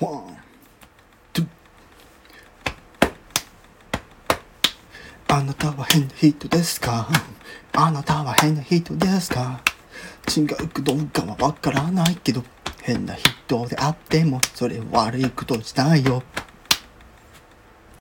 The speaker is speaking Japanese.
One, two。あなたは変な人ですか？あなたは変な人ですか？違うかどうかはわからないけど変な人であってもそれ悪いことじゃないよ。